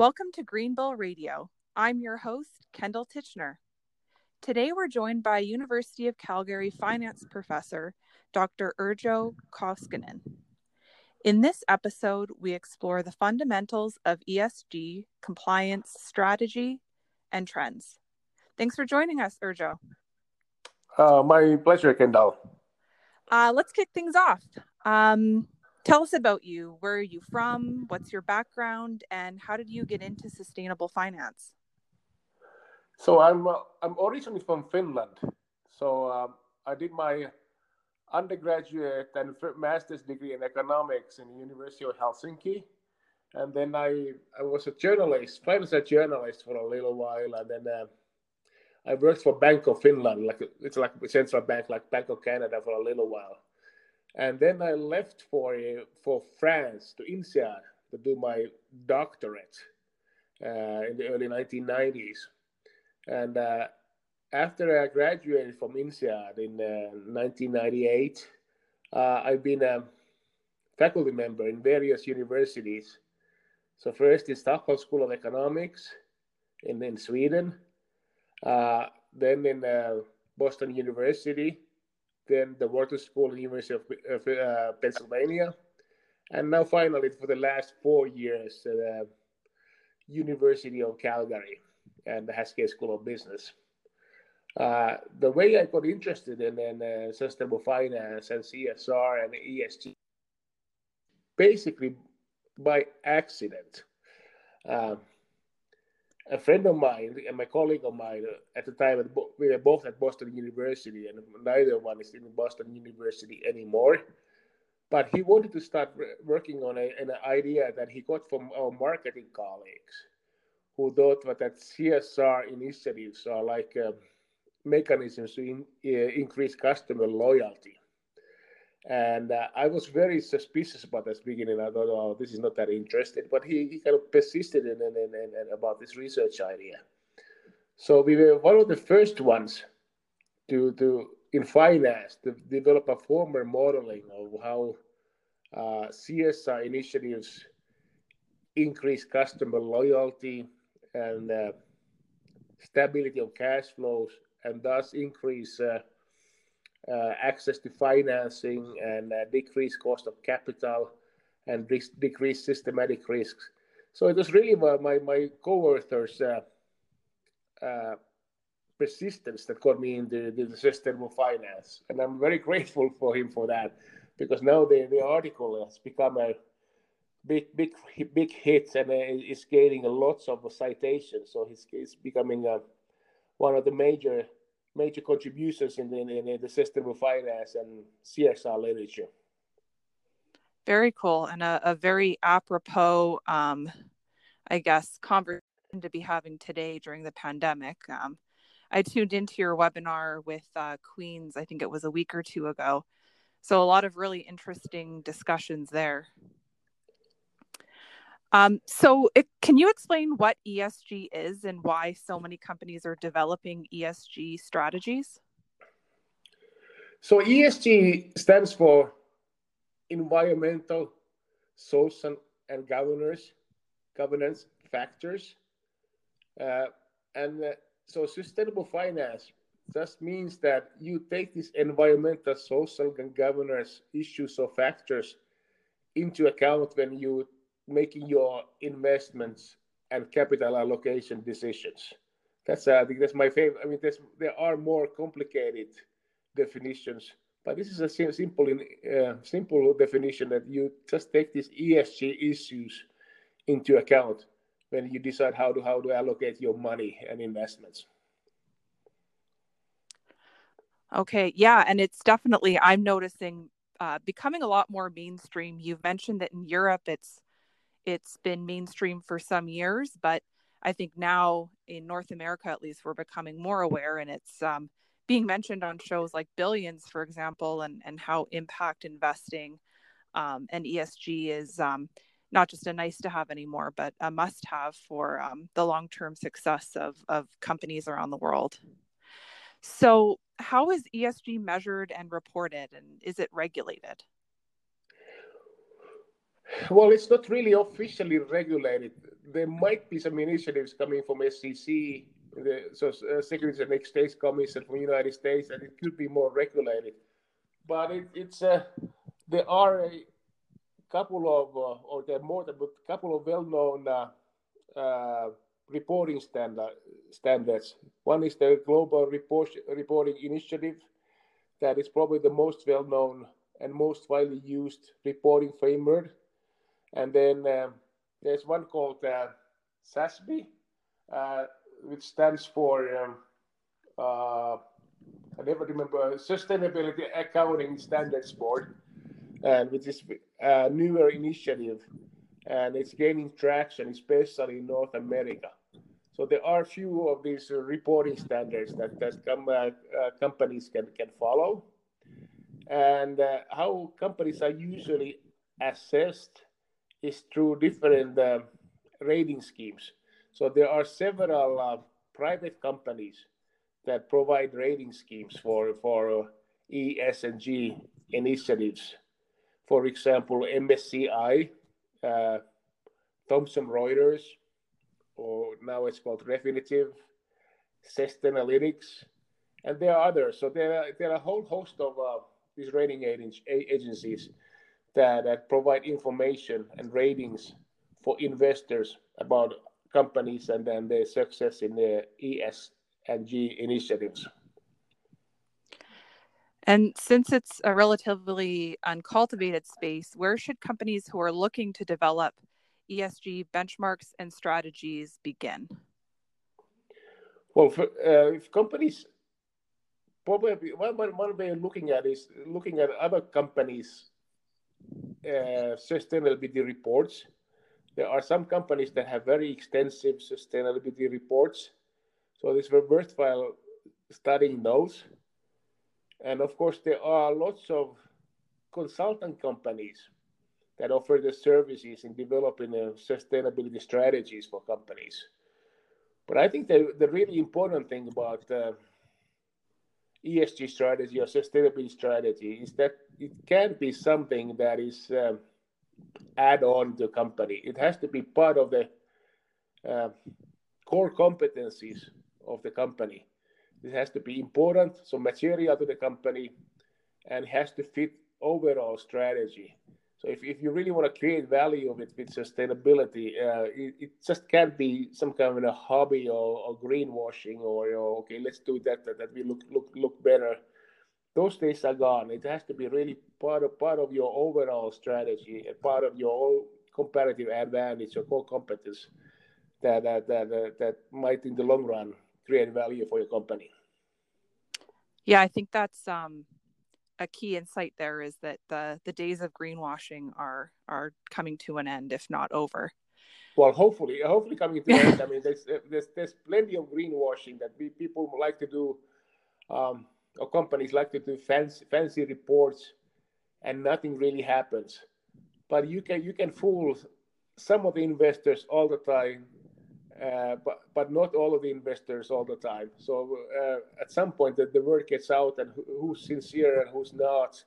Welcome to Greenbill Radio. I'm your host, Kendall Titchener. Today we're joined by University of Calgary finance professor, Dr. Yrjo Koskinen. In this episode, we explore the fundamentals of ESG, compliance, strategy, and trends. Thanks for joining us, Urjo. Uh, my pleasure, Kendall. Uh, let's kick things off. Um, tell us about you. Where are you from? What's your background? And how did you get into sustainable finance? So I'm uh, I'm originally from Finland. So um, I did my undergraduate and master's degree in economics in the University of Helsinki, and then I I was a journalist, financial journalist for a little while, and then uh, I worked for Bank of Finland, like it's like a central bank, like Bank of Canada, for a little while, and then I left for uh, for France to INSEAD to do my doctorate uh, in the early 1990s and uh, after I graduated from INSEAD in uh, 1998, uh, I've been a faculty member in various universities. So first in Stockholm School of Economics in, in Sweden, uh, then in uh, Boston University, then the Wharton School, University of, of uh, Pennsylvania, and now finally for the last four years, the University of Calgary and the Haskayne School of Business. Uh, the way I got interested in, in uh, sustainable finance and CSR and ESG, basically by accident. Um, a friend of mine and my colleague of mine uh, at the time, we were both at Boston University, and neither one is in Boston University anymore. But he wanted to start working on a, an idea that he got from our marketing colleagues who thought that CSR initiatives are like uh, mechanisms to in, uh, increase customer loyalty. And uh, I was very suspicious about this beginning. I thought, oh, this is not that interesting. But he, he kind of persisted in, in, in, in, about this research idea. So we were one of the first ones to, to in finance to develop a formal modeling of how uh, CSR initiatives increase customer loyalty, and uh, stability of cash flows, and thus increase uh, access to financing and decrease cost of capital and decrease systematic risks. So it was really my, my, my co-authors' persistence that got me into the sustainable finance. And I'm very grateful for him for that because now the, the article has become a big big big hits and uh, is gaining lots of citations. So he's, he's becoming uh, one of the major major contributions in the, in the sustainable finance and CSR literature. Very cool and a, a very apropos, um, I guess, conversation to be having today during the pandemic. Um, I tuned into your webinar with uh, Queens, I think it was a week or two ago. So a lot of really interesting discussions there. Um, so, it, can you explain what ESG is and why so many companies are developing ESG strategies? So, ESG stands for environmental, social, and governance governance factors. Uh, and uh, so, sustainable finance just means that you take these environmental, social, and governance issues or factors into account when you making your investments and capital allocation decisions. That's uh, I think that's my favorite. I mean, there are more complicated definitions, but this is a simple uh, simple definition that you just take these ESG issues into account when you decide how to how to allocate your money and investments. Okay, yeah, and it's definitely I'm noticing uh, becoming a lot more mainstream. You've mentioned that in Europe, it's it's been mainstream for some years, but I think now in North America, at least, we're becoming more aware, and it's um, being mentioned on shows like Billions, for example, and and how impact investing um, and ESG is um, not just a nice to have anymore, but a must have for um, the long term success of of companies around the world. So, how is ESG measured and reported, and is it regulated? Well, it's not really officially regulated. there might be some initiatives coming from SEC, the so uh, Securities and Exchange Commission from the United States, and it could be more regulated. But it, it's uh, there are a couple of, uh, or there are more than a couple of well-known uh, uh, reporting standard, standards. One is the Global Report, Reporting Initiative, that is probably the most well-known and most widely used reporting framework. And then um, there's one called uh, SASB, uh, which stands for um, uh, I never remember Sustainability Accounting Standards Board, and which is a newer initiative, and it's gaining traction, especially in North America. So there are a few of these reporting standards that, that com- uh, companies can, can follow. And uh, how companies are usually assessed is through different uh, rating schemes. So there are several uh, private companies that provide rating schemes for for uh, ESG initiatives. For example, MSCI, uh, Thomson Reuters, or now it's called Refinitiv, Sustainalytics, and there are others. So there are, there are a whole host of uh, these rating agencies that, that provide information and ratings for investors about companies and then their success in the ES and G initiatives. And since it's a relatively uncultivated space, where should companies who are looking to develop ESG benchmarks and strategies begin? Well, for, uh, if companies probably one, one way of looking at is looking at other companies' uh, sustainability reports. There are some companies that have very extensive sustainability reports, so it's worthwhile studying those. And of course, there are lots of consultant companies that offer the services in developing uh, sustainability strategies for companies. But I think the, the really important thing about uh, ESG strategy or sustainability strategy is that it can't be something that is um, add on to company. It has to be part of the uh, core competencies of the company. It has to be important, so material to the company, and has to fit overall strategy. So if, if you really want to create value with, with sustainability, uh, it, it, just can't be some kind of a hobby or, or greenwashing or, or, okay, let's do that, that that we look look look better. Those days are gone. It has to be really part of part of your overall strategy and part of your comparative advantage or core competence that that that, that, that might in the long run create value for your company. Yeah, I think that's um a key insight there is that the the days of greenwashing are are coming to an end, if not over. Well, hopefully, hopefully coming to an end. I mean, there's there's there's plenty of greenwashing that we, people like to do, um, or companies like to do fancy fancy reports, and nothing really happens. But you can you can fool some of the investors all the time uh, but but not all of the investors all the time. So uh, at some point, that the word gets out, and who, who's sincere and who's not,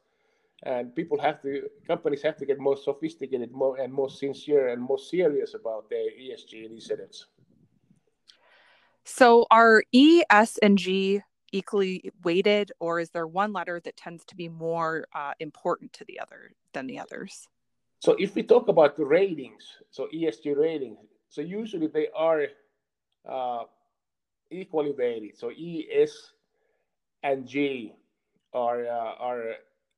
and people have to, companies have to get more sophisticated, more and more sincere and more serious about their ESG initiatives. So are E, S, and G equally weighted, or is there one letter that tends to be more uh, important to the other than the others? So if we talk about the ratings, so ESG ratings, so usually they are uh, equally weighted. So E, S, and G are uh, are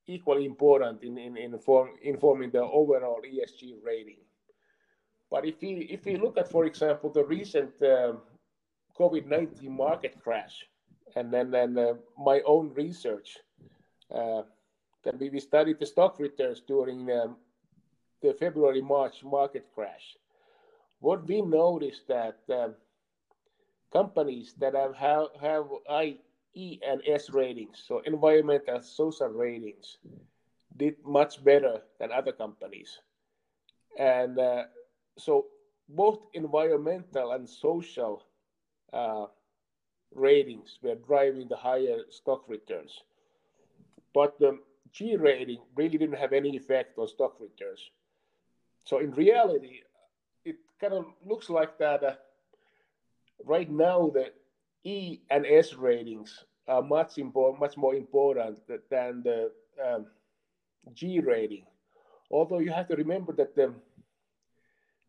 equally important in in, in form, informing the overall ESG rating. But if we if we look at, for example, the recent uh, COVID nineteen market crash, and then then uh, my own research, uh, then we, we studied the stock returns during um, the February March market crash. What we noticed that um, companies that have have, I, E and S ratings, so environmental social ratings, did much better than other companies, and uh, so both environmental and social uh, ratings were driving the higher stock returns, but the G rating really didn't have any effect on stock returns. So in reality, it kind of looks like that uh, right now the E and S ratings are much important, much more important than the um, G rating. Although you have to remember that the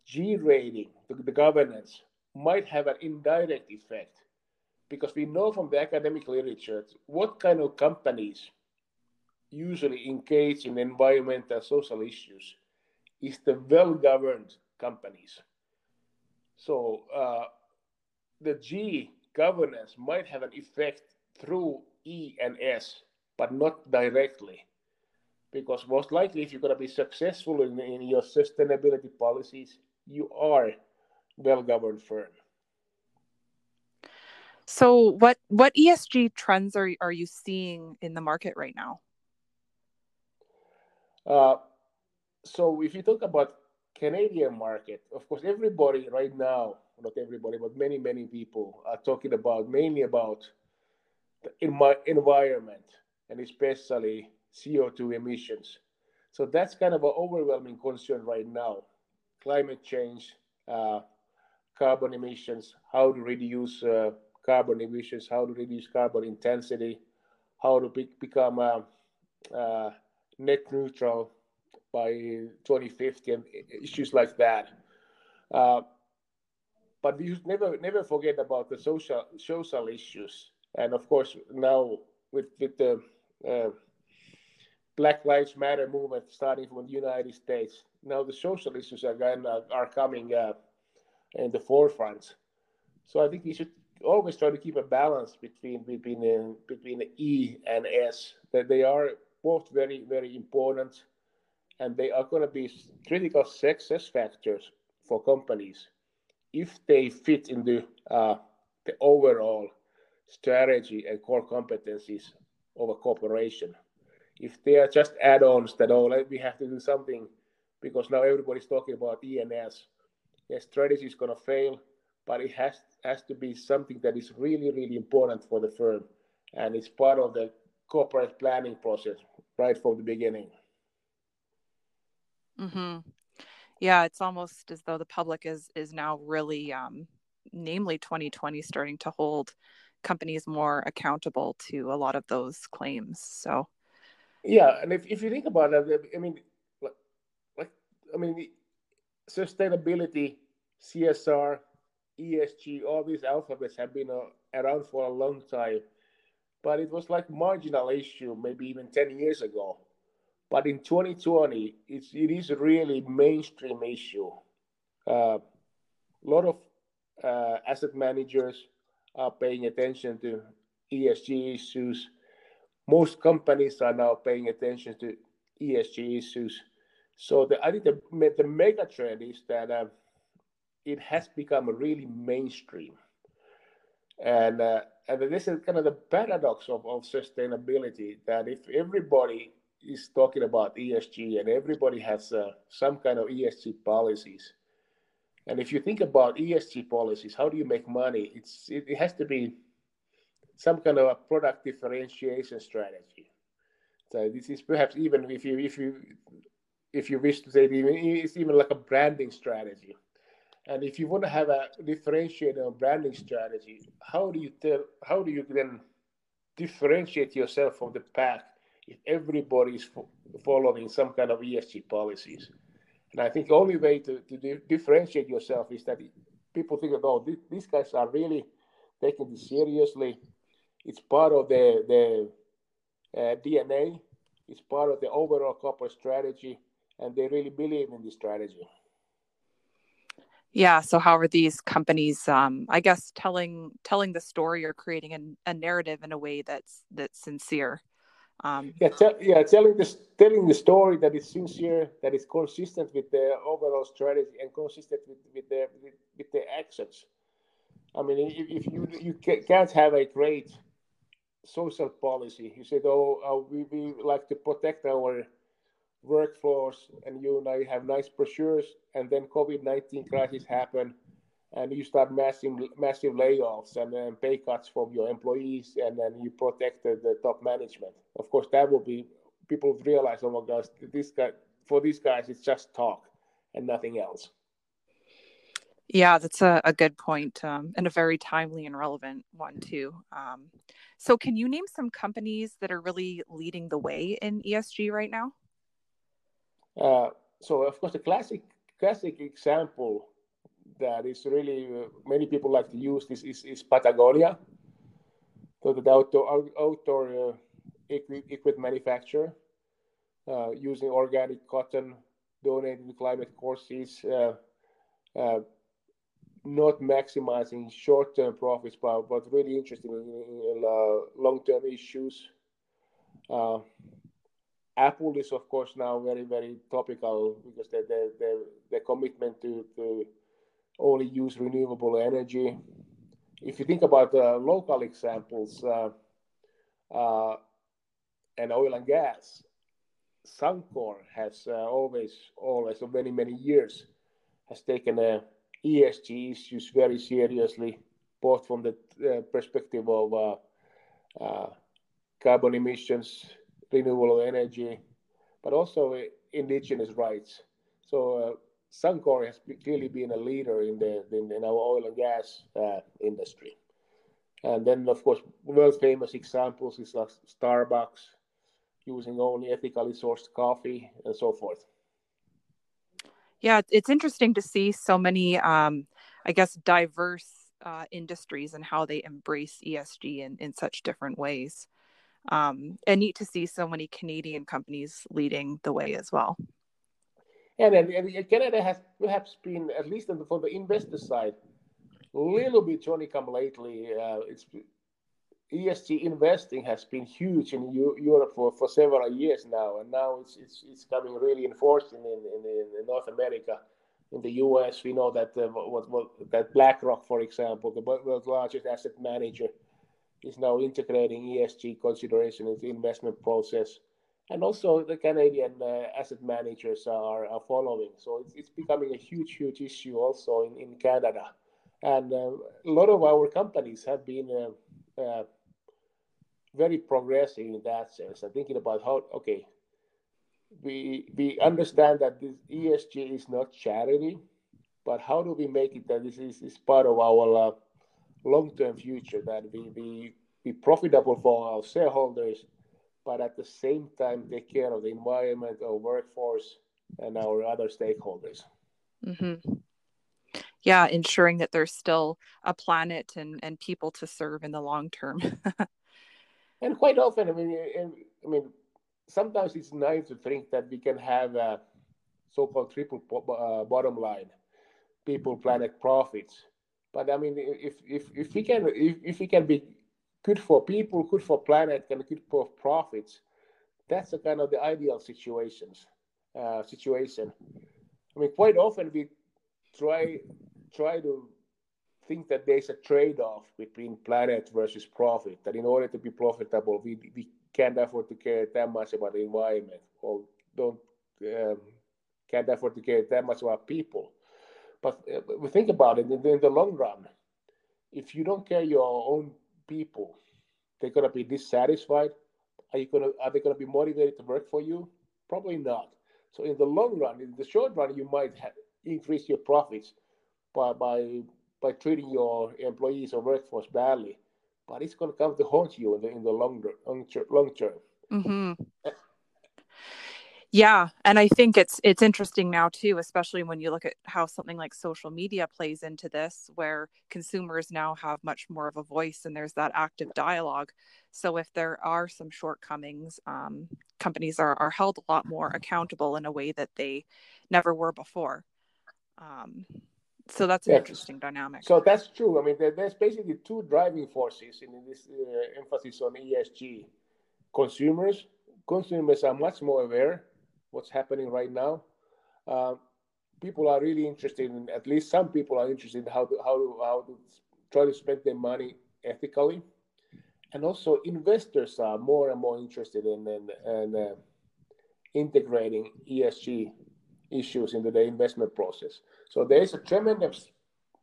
G rating, the, the governance, might have an indirect effect because we know from the academic literature what kind of companies usually engage in environmental social issues is the well-governed companies. So uh, the G governance might have an effect through E and S, but not directly. Because most likely, if you're going to be successful in, in your sustainability policies, you are well-governed firm. So, what what ESG trends are are you seeing in the market right now? Uh, so, if you talk about Canadian market, of course, everybody right now, not everybody, but many many people are talking about mainly about the environment and especially CO2 emissions. So that's kind of an overwhelming concern right now. Climate change, uh, carbon emissions, how to reduce uh, carbon emissions, how to reduce carbon intensity, how to be, become uh, uh, net neutral by 2050, and issues like that. Uh, but we should never never forget about the social social issues, and of course now with with the uh, Black Lives Matter movement starting from the United States, now the social issues again are, are coming uh, in the forefront. So I think we should always try to keep a balance between between uh, between E and S. That they are both very very important, and they are going to be critical success factors for companies if they fit into uh, the overall strategy and core competencies of a corporation. If they are just add-ons that oh we have to do something because now everybody's talking about E and S, yes, strategy is going to fail but it has has to be something that is really really important for the firm. And it's part of the corporate planning process right from the beginning. Mm-hmm. yeah it's almost as though the public is is now really um, namely 2020 starting to hold companies more accountable to a lot of those claims so. Yeah and if, if you think about it i mean like i mean sustainability csr ESG, all these alphabets have been uh, around for a long time, but it was like marginal issue maybe even 10 years ago. But in 2020, it's, it is really mainstream issue. Uh, a lot of uh, asset managers are paying attention to ESG issues. Most companies are now paying attention to ESG issues. So the, I think the, the mega trend is that uh, it has become really mainstream. And uh, and this is kind of the paradox of, of sustainability that if everybody is talking about ESG and everybody has uh, some kind of ESG policies, and if you think about ESG policies, how do you make money? It's it, it has to be some kind of a product differentiation strategy. So this is perhaps even if you if you if you wish to say it, it's even like a branding strategy and if you want to have a differentiated branding strategy, how do you tell? How do you then differentiate yourself from the pack if everybody is fo- following some kind of ESG policies? And I think the only way to, to di- differentiate yourself is that people think oh, th- these guys are really taking this seriously. It's part of the the uh, DNA. It's part of the overall corporate strategy, and they really believe in this strategy yeah so how are these companies um, i guess telling telling the story or creating a, a narrative in a way that's that's sincere? Um, yeah, yeah telling this telling the story that is sincere that is consistent with the overall strategy and consistent with, with the with, with the actions. I mean if, if you you can't have a great social policy you said oh uh, we, we like to protect our workforce and you now have nice brochures and then covid-19 crisis happen and you start massive massive layoffs and then pay cuts from your employees and then you protect the, the top management of course that will be people realize oh my gosh this guy for these guys it's just talk and nothing else Yeah, that's a, a good point, um, and a very timely and relevant one too. Um, so, can you name some companies that are really leading the way in ESG right now? Uh, so, of course, the classic classic example that is really uh, many people like to use this is, is Patagonia, so the outdoor outdoor uh, equipment manufacturer uh, using organic cotton donated to climate causes. Uh, not maximizing short-term profits, but, but really interested in, in long-term issues. Uh, Apple is, of course, now very, very topical because the the, the, the commitment to, to only use renewable energy. If you think about uh, local examples uh, uh, and oil and gas, Suncor has uh, always, always, for many, many years, has taken a ESG issues very seriously, both from the uh, perspective of uh, uh, carbon emissions, renewable energy, but also indigenous rights. So Suncor has clearly been a leader in the in, in our oil and gas uh, industry. And then, of course, world famous examples is like Starbucks using only ethically sourced coffee and so forth yeah it's interesting to see so many um, i guess diverse uh, industries and how they embrace esg in, in such different ways um, and neat to see so many canadian companies leading the way as well and, and, canada has perhaps been at least the, the investor side a little bit johnny come lately uh, it's ESG investing has been huge in Europe for, for several years now, and now it's it's, it's coming really enforced in, in, in, in North America. In the U.S., we know that uh, what, what that BlackRock, for example, the world's largest asset manager, is now integrating ESG consideration into the investment process, and also the Canadian uh, asset managers are, are following. So it's, it's becoming a huge, huge issue also in, in Canada, and uh, a lot of our companies have been uh, uh, very progressive in that sense. And thinking about how okay we we understand that this ESG is not charity, but how do we make it that this is, is part of our uh, long-term future that we, we be profitable for our shareholders, but at the same time take care of the environment, our workforce, and our other stakeholders. Mm-hmm. Yeah, ensuring that there's still a planet and, and people to serve in the long term. And quite often, I mean, I mean, sometimes it's nice to think that we can have a so-called triple uh, bottom line, people, planet, profits. But I mean, if if if we can if, if we can be good for people, good for planet, and good for profits, that's a kind of the ideal situations uh, situation. I mean, quite often we try try to think that there's a trade-off between planet versus profit. That in order to be profitable, we we can't afford to care that much about the environment, or don't um, can't afford to care that much about people. But uh, we think about it in the, long run. If you don't care your own people, they're gonna be dissatisfied. Are you gonna are they gonna be motivated to work for you? Probably not. So in the long run, in the short run, you might have, increase your profits by by by treating your employees or workforce badly, but it's going to come to haunt you in the in the long long term. Mm-hmm. Yeah, and I think it's it's interesting now too, especially when you look at how something like social media plays into this, where consumers now have much more of a voice and there's that active dialogue. So if there are some shortcomings, um, companies are are held a lot more accountable in a way that they never were before. Um, so that's an yes. interesting dynamic. So that's true. I mean, there, there's basically two driving forces in this uh, emphasis on ESG. Consumers, consumers are much more aware what's happening right now. Uh, people are really interested in, at least some people are interested in how to how to how to try to spend their money ethically, and also investors are more and more interested in in, in uh, integrating ESG issues into the investment process. So there is a tremendous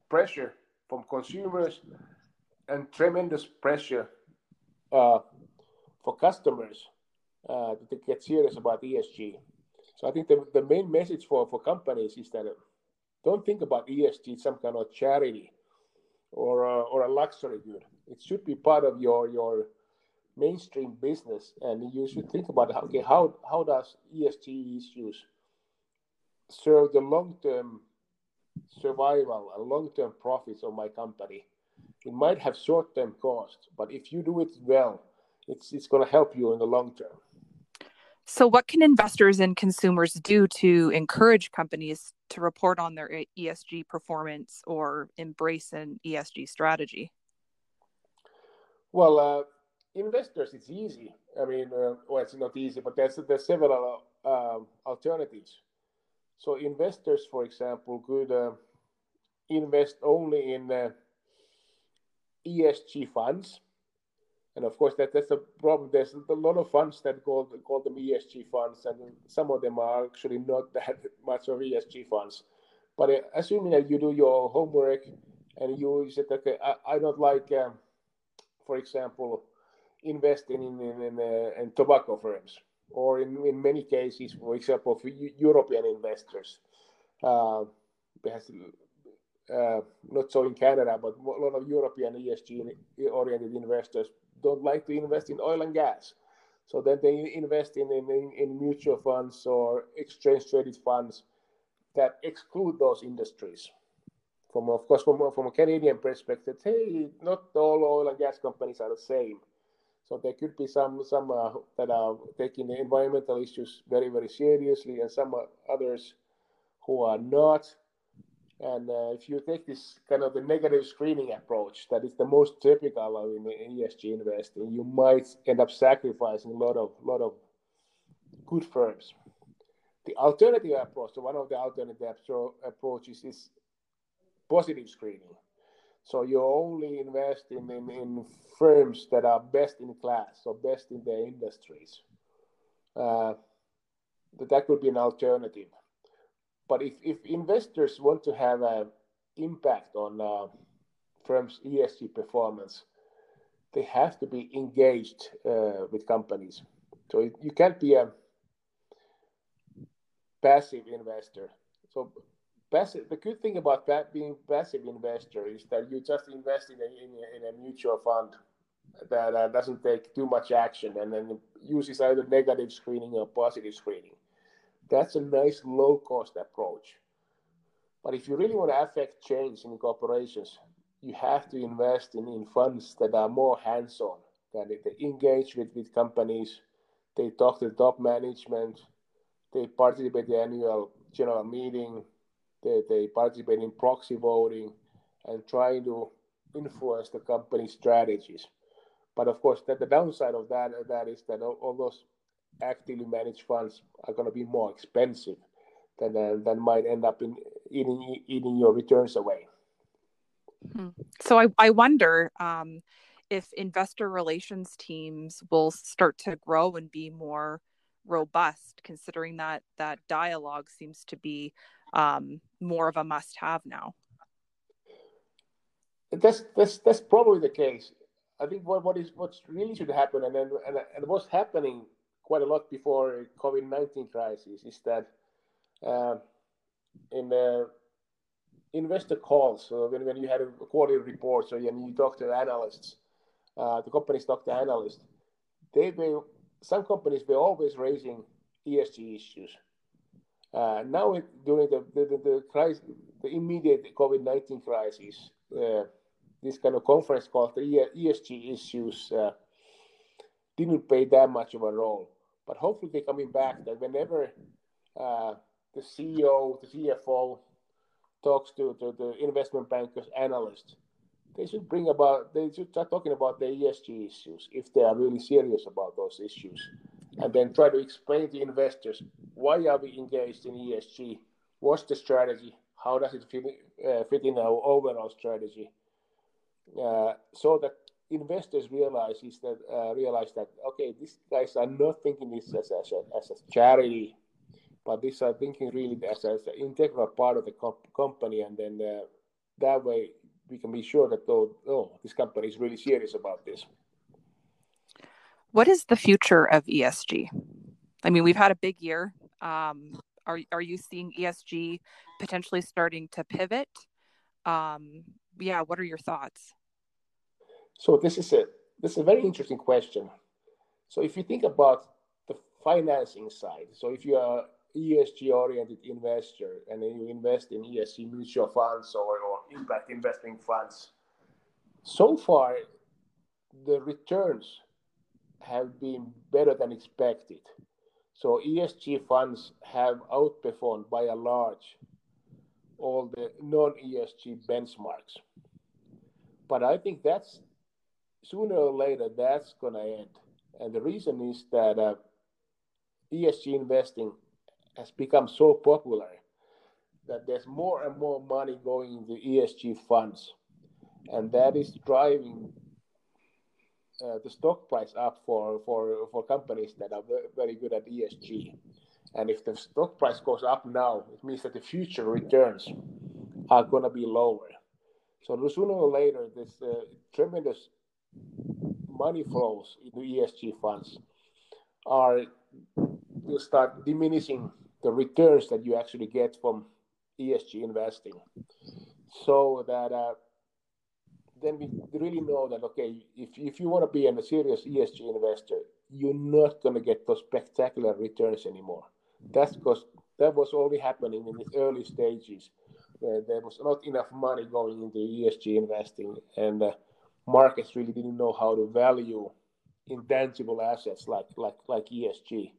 pressure from consumers and tremendous pressure uh, for customers uh, to get serious about ESG. So I think the, the main message for, for companies is that uh, don't think about ESG some kind of charity or a, or a luxury good. It should be part of your your mainstream business, and you should think about okay how how does ESG issues serve the long term survival and long term profits of my company. It might have short term costs, but if you do it well, it's it's going to help you in the long term. So, what can investors and consumers do to encourage companies to report on their ESG performance or embrace an ESG strategy? Well, uh, investors, it's easy. I mean, uh, well, it's not easy, but there's there's several uh, alternatives. So, investors, for example, could uh, invest only in uh, ESG funds and of course, that that's a problem. There's a lot of funds that call call them ESG funds, and some of them are actually not that much of ESG funds. But uh, assuming that you do your homework and you said, okay, I, I don't like, um, for example, investing in in, in, uh, in, tobacco firms, or in, in many cases, for example, for European investors. Uh, has, uh, not so in Canada, but a lot of European ESG oriented investors don't like to invest in oil and gas. So then they invest in, in, in mutual funds or exchange traded funds that exclude those industries. From of course, from, from a Canadian perspective, hey, not all oil and gas companies are the same. So there could be some some uh, that are taking the environmental issues very very seriously, and some others who are not. And uh, if you take this kind of the negative screening approach, that is the most typical in, in ESG investing, you might end up sacrificing a lot of lot of good firms. The alternative approach, so one of the alternative approaches is positive screening. So you only invest in, in, in firms that are best in class or best in their industries. Uh, that could be an alternative. But if, if investors want to have an impact on uh, firms' ESG performance, they have to be engaged uh, with companies. So you can't be a passive investor. So passive, the good thing about being a passive investor is that you just invest in a, in a, in a mutual fund that uh, doesn't take too much action and then uses either negative screening or positive screening. That's a nice low cost approach. But if you really want to affect change in corporations, you have to invest in, in funds that are more hands on, that they engage with, with companies, they talk to the top management, they participate in the annual general meeting, they, they participate in proxy voting, and trying to influence the company's strategies. But of course, that the downside of that that is that all, all those actively managed funds are going to be more expensive than uh, than might end up in eating eating your returns away. Hmm. So I I wonder um, if investor relations teams will start to grow and be more robust, considering that that dialogue seems to be um, more of a must-have now. That's that's that's probably the case. I think what what is what's really should happen, and then and, and what's happening quite a lot before COVID-19 crisis is that uh, in the investor calls, so when, when you had a quarterly report, so you talk to analysts, uh, the companies talk to analysts, they were, some companies were always raising ESG issues. Uh, now, it, during the, the, the, the, crisis, the immediate COVID 19 crisis, uh, this kind of conference called the ESG issues uh, didn't play that much of a role. But hopefully they're coming back that whenever uh, the CEO, the CFO talks to, to the investment bankers, analysts, they should bring about, they should start talking about the ESG issues if they are really serious about those issues. And then try to explain to investors why are we engaged in ESG? What's the strategy? How does it fit, uh, fit in our overall strategy? Uh, so that investors realize is that uh, realize that okay, these guys are not thinking this as, as, a, as a charity, but these are thinking really as, as an integral part of the comp- company, and then uh, that way we can be sure that oh, oh, this company is really serious about this. What is the future of ESG? I mean, we've had a big year. Um, are are you seeing ESG potentially starting to pivot. Um, yeah, what are your thoughts? So this is a this is a very interesting question. So if you think about the financing side, so if you are ESG oriented investor and then you invest in ESG mutual funds or, or impact investing funds, so far the returns have been better than expected. So ESG funds have outperformed by a large all the non-ESG benchmarks. But I think that's sooner or later that's going to end. And the reason is that uh, ESG investing has become so popular that there's more and more money going into ESG funds. And that is driving uh, the stock price up for, for, for companies that are very good at ESG. And if the stock price goes up now, it means that the future returns are going to be lower. So sooner or later, this uh, tremendous money flows into ESG funds are will start diminishing the returns that you actually get from ESG investing. So that uh, then we really know that okay, if, if you want to be a serious ESG investor, you're not going to get those spectacular returns anymore. That's because that was only happening in the early stages where there was not enough money going into ESG investing, and uh, markets really didn't know how to value intangible assets like like like ESG.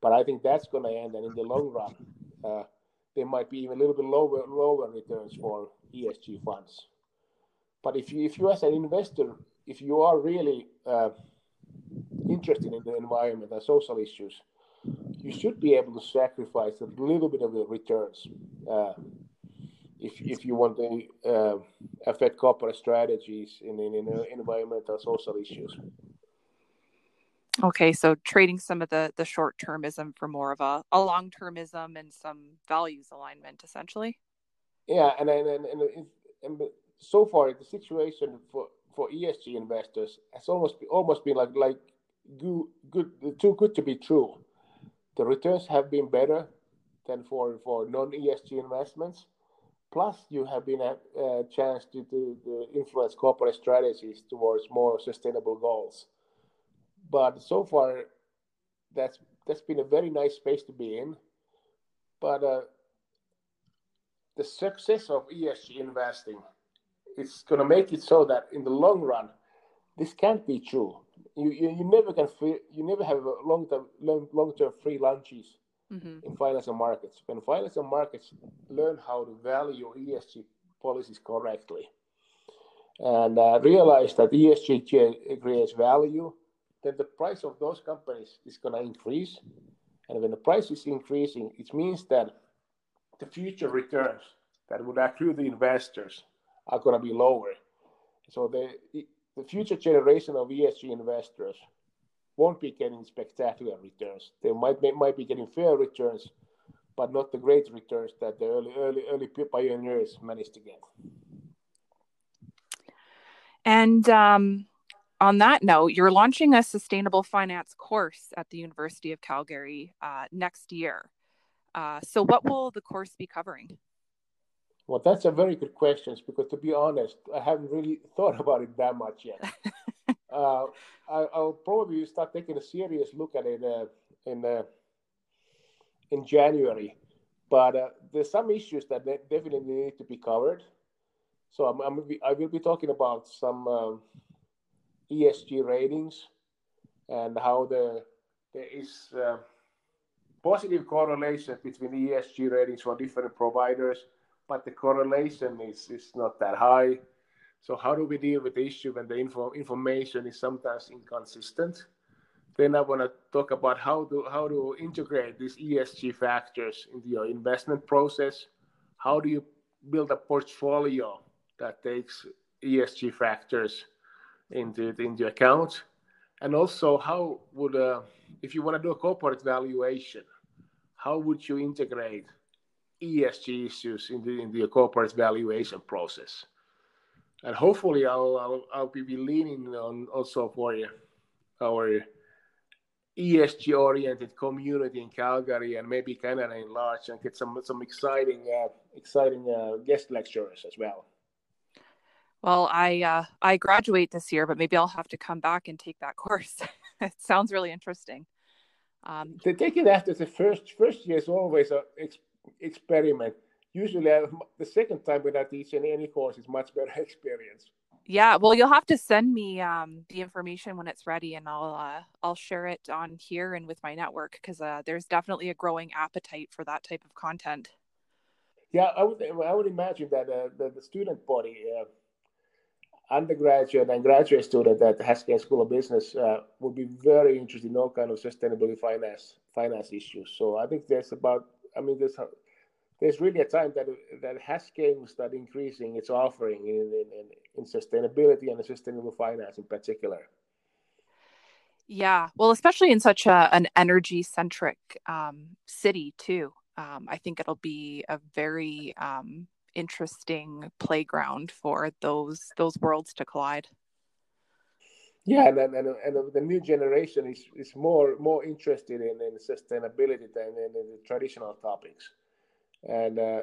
But I think that's going to end, and in the long run, uh, there might be even a little bit lower lower returns for ESG funds. But if you if you as an investor, if you are really uh, interested in the environment and social issues, you should be able to sacrifice a little bit of the returns uh, if, if you want to affect corporate strategies in, in, in uh, environmental social issues. Okay, so trading some of the the short termism for more of a, a long termism and some values alignment, essentially. Yeah, and and, and, and, and so far the situation for, for ESG investors has almost almost been like like good, good too good to be true the returns have been better than for, for non-ESG investments. Plus, you have been a, a chance to, to, to, influence corporate strategies towards more sustainable goals. But so far, that's that's been a very nice space to be in. But uh, the success of ESG investing is going to make it so that in the long run, this can't be true you, you, you never can free, you never have long term long term free lunches mm-hmm. in financial markets. When financial markets learn how to value ESG policies correctly and uh, realize that ESG creates value, then the price of those companies is going to increase. And when the price is increasing, it means that the future returns that would accrue the investors are going to be lower. So the the future generation of ESG investors won't be getting spectacular returns. They might might be getting fair returns, but not the great returns that the early early early pioneers managed to get. And um, on that note, you're launching a sustainable finance course at the University of Calgary uh, next year. Uh, so, what will the course be covering? Well, that's a very good question because, to be honest, I haven't really thought about it that much yet. uh, I, will probably start taking a serious look at it uh, in uh, in January, but uh, there's some issues that definitely need to be covered. So I'm, I'm I will be talking about some um, ESG ratings and how the there is uh, positive correlation between ESG ratings for different providers but the correlation is, is not that high. So how do we deal with the issue when the info, information is sometimes inconsistent? Then I want to talk about how to how to integrate these ESG factors into your investment process. How do you build a portfolio that takes ESG factors into into account? And also, how would uh, if you want to do a corporate valuation, how would you integrate ESG issues in the in the corporate valuation process. And hopefully, I'll I'll, I'll be leaning on also for our ESG oriented community in Calgary and maybe Canada in large, and get some some exciting uh, exciting uh, guest lecturers as well. Well, I uh, I graduate this year, but maybe I'll have to come back and take that course. it sounds really interesting. Um, they take it after the first first year is always an ex- experiment. Usually, uh, the second time when without teaching any course is much better experience. Yeah, well, you'll have to send me um, the information when it's ready, and I'll uh, I'll share it on here and with my network because uh, there's definitely a growing appetite for that type of content. Yeah, I would I would imagine that uh, the, the student body, uh, undergraduate and graduate student at the Haskayne School of Business, uh, would be very interested in all kind of sustainability finance finance issues. So I think there's about I mean there's there's really a time that that has will start increasing its offering in, in, in sustainability and sustainable finance in particular. Yeah, well, especially in such a, an energy centric um, city too. Um, I think it'll be a very um, interesting playground for those those worlds to collide. Yeah, and and, and the new generation is, is more more interested in, in sustainability than in, in the traditional topics and uh,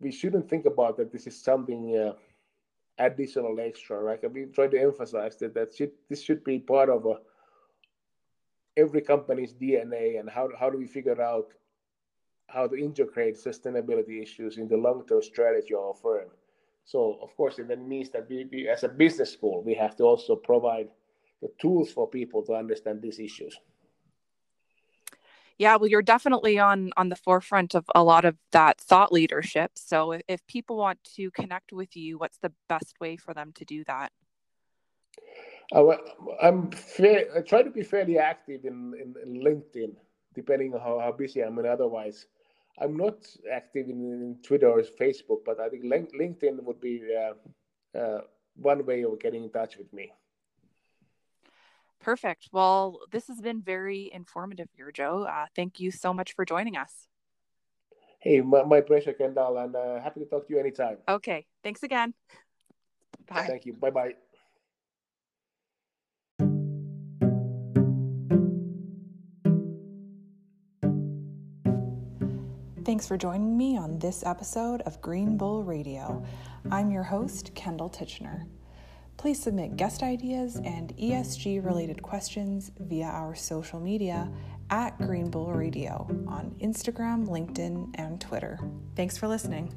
we shouldn't think about that this is something uh, additional extra right? We try to emphasize that that should, this should be part of a, uh, every company's dna and how, how do we figure out how to integrate sustainability issues in the long-term strategy of a firm? So of course it then means that we, we as a business school we have to also provide the tools for people to understand these issues yeah, well, you're definitely on on the forefront of a lot of that thought leadership. So if, if people want to connect with you, what's the best way for them to do that? Uh, I'm fair, I try to be fairly active in, in, in, LinkedIn, depending on how, how busy I'm. And otherwise, I'm not active in, in Twitter or Facebook, but I think LinkedIn would be uh, uh, one way of getting in touch with me. Perfect. Well, this has been very informative here, Joe. Uh, thank you so much for joining us. Hey, my, my pleasure, Kendall, and uh, happy to talk to you anytime. Okay. Thanks again. Bye. Thank you. Bye bye. Thanks for joining me on this episode of Green Bull Radio. I'm your host, Kendall Titchener. Please submit guest ideas and ESG related questions via our social media at Green Bull Radio on Instagram, LinkedIn, and Twitter. Thanks for listening.